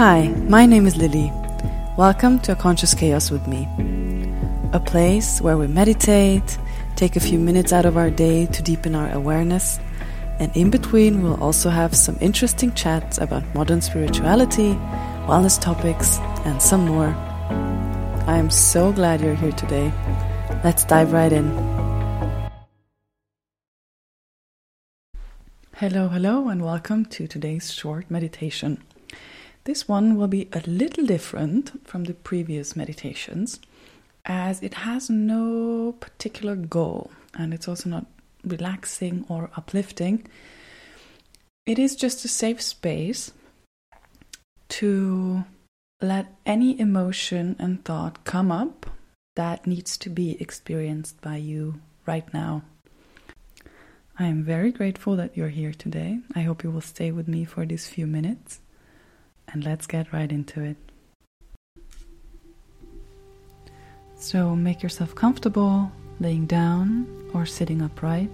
Hi, my name is Lili. Welcome to A Conscious Chaos with me. A place where we meditate, take a few minutes out of our day to deepen our awareness, and in between, we'll also have some interesting chats about modern spirituality, wellness topics, and some more. I am so glad you're here today. Let's dive right in. Hello, hello, and welcome to today's short meditation. This one will be a little different from the previous meditations as it has no particular goal and it's also not relaxing or uplifting. It is just a safe space to let any emotion and thought come up that needs to be experienced by you right now. I am very grateful that you're here today. I hope you will stay with me for these few minutes and let's get right into it. So make yourself comfortable laying down or sitting upright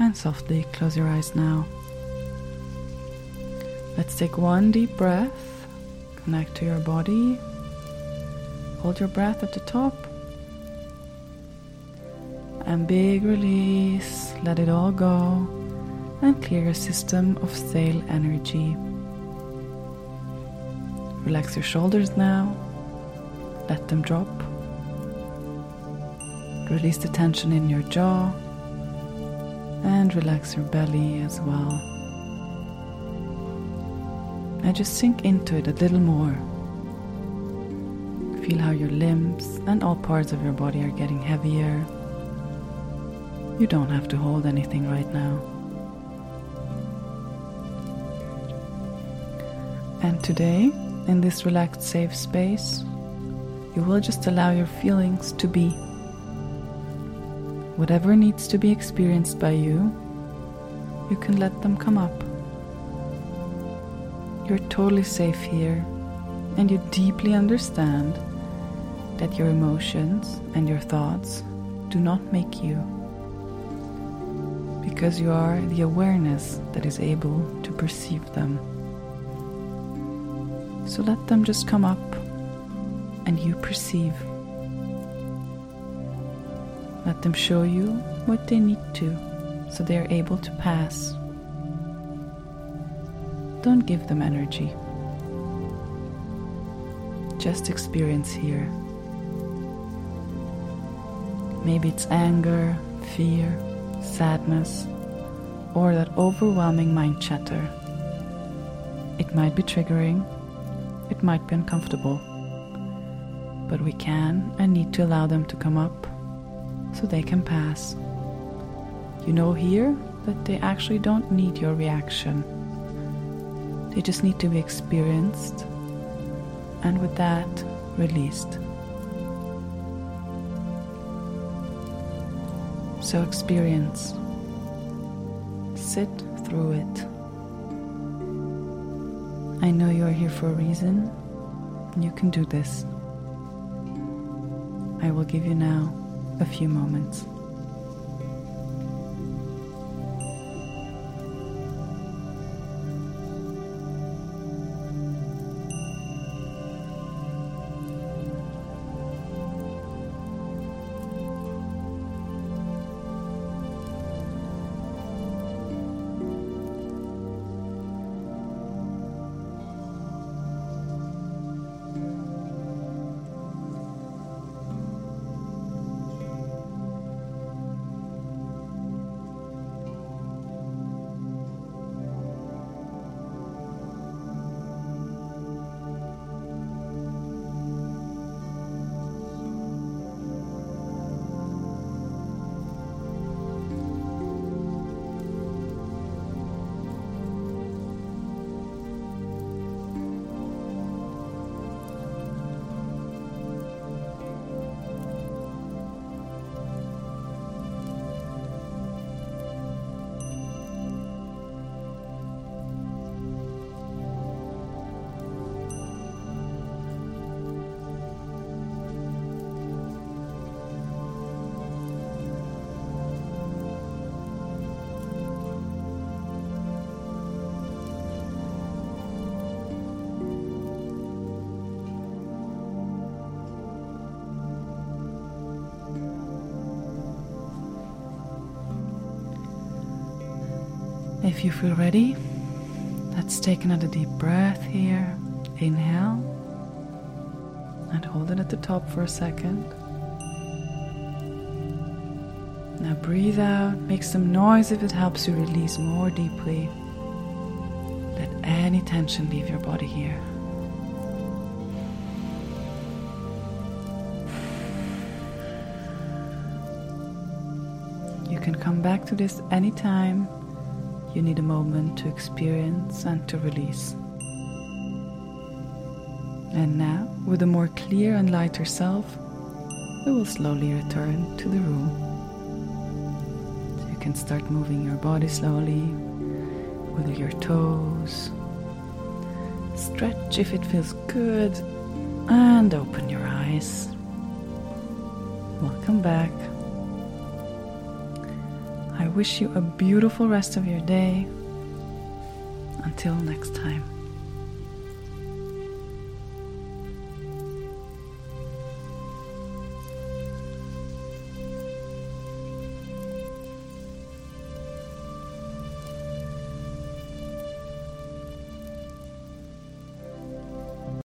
and softly close your eyes now. Let's take one deep breath, connect to your body, hold your breath at the top, and big release, let it all go, and clear your system of stale energy. Relax your shoulders now. Let them drop. Release the tension in your jaw and relax your belly as well. And just sink into it a little more. Feel how your limbs and all parts of your body are getting heavier. You don't have to hold anything right now. And today, in this relaxed, safe space, you will just allow your feelings to be. Whatever needs to be experienced by you, you can let them come up. You're totally safe here, and you deeply understand that your emotions and your thoughts do not make you. Because you are the awareness that is able to perceive them. So let them just come up and you perceive. Let them show you what they need to so they are able to pass. Don't give them energy. Just experience here. Maybe it's anger, fear, sadness, or that overwhelming mind chatter. It might be triggering it might be uncomfortable, but we can and need to allow them to come up so they can pass. You know here that they actually don't need your reaction. They just need to be experienced and with that, released. So experience. Sit through it. I know you are here for a reason. You can do this. I will give you now a few moments. If you feel ready, let's take another deep breath here. Inhale and hold it at the top for a second. Now breathe out, make some noise if it helps you release more deeply. Let any tension leave your body here. You can come back to this anytime you need a moment to experience and to release. And now, with a more clear and lighter self, we will slowly return to the room. So you can start moving your body slowly, wiggle your toes, stretch if it feels good, and open your eyes. Welcome back. I wish you a beautiful rest of your day. Until next time.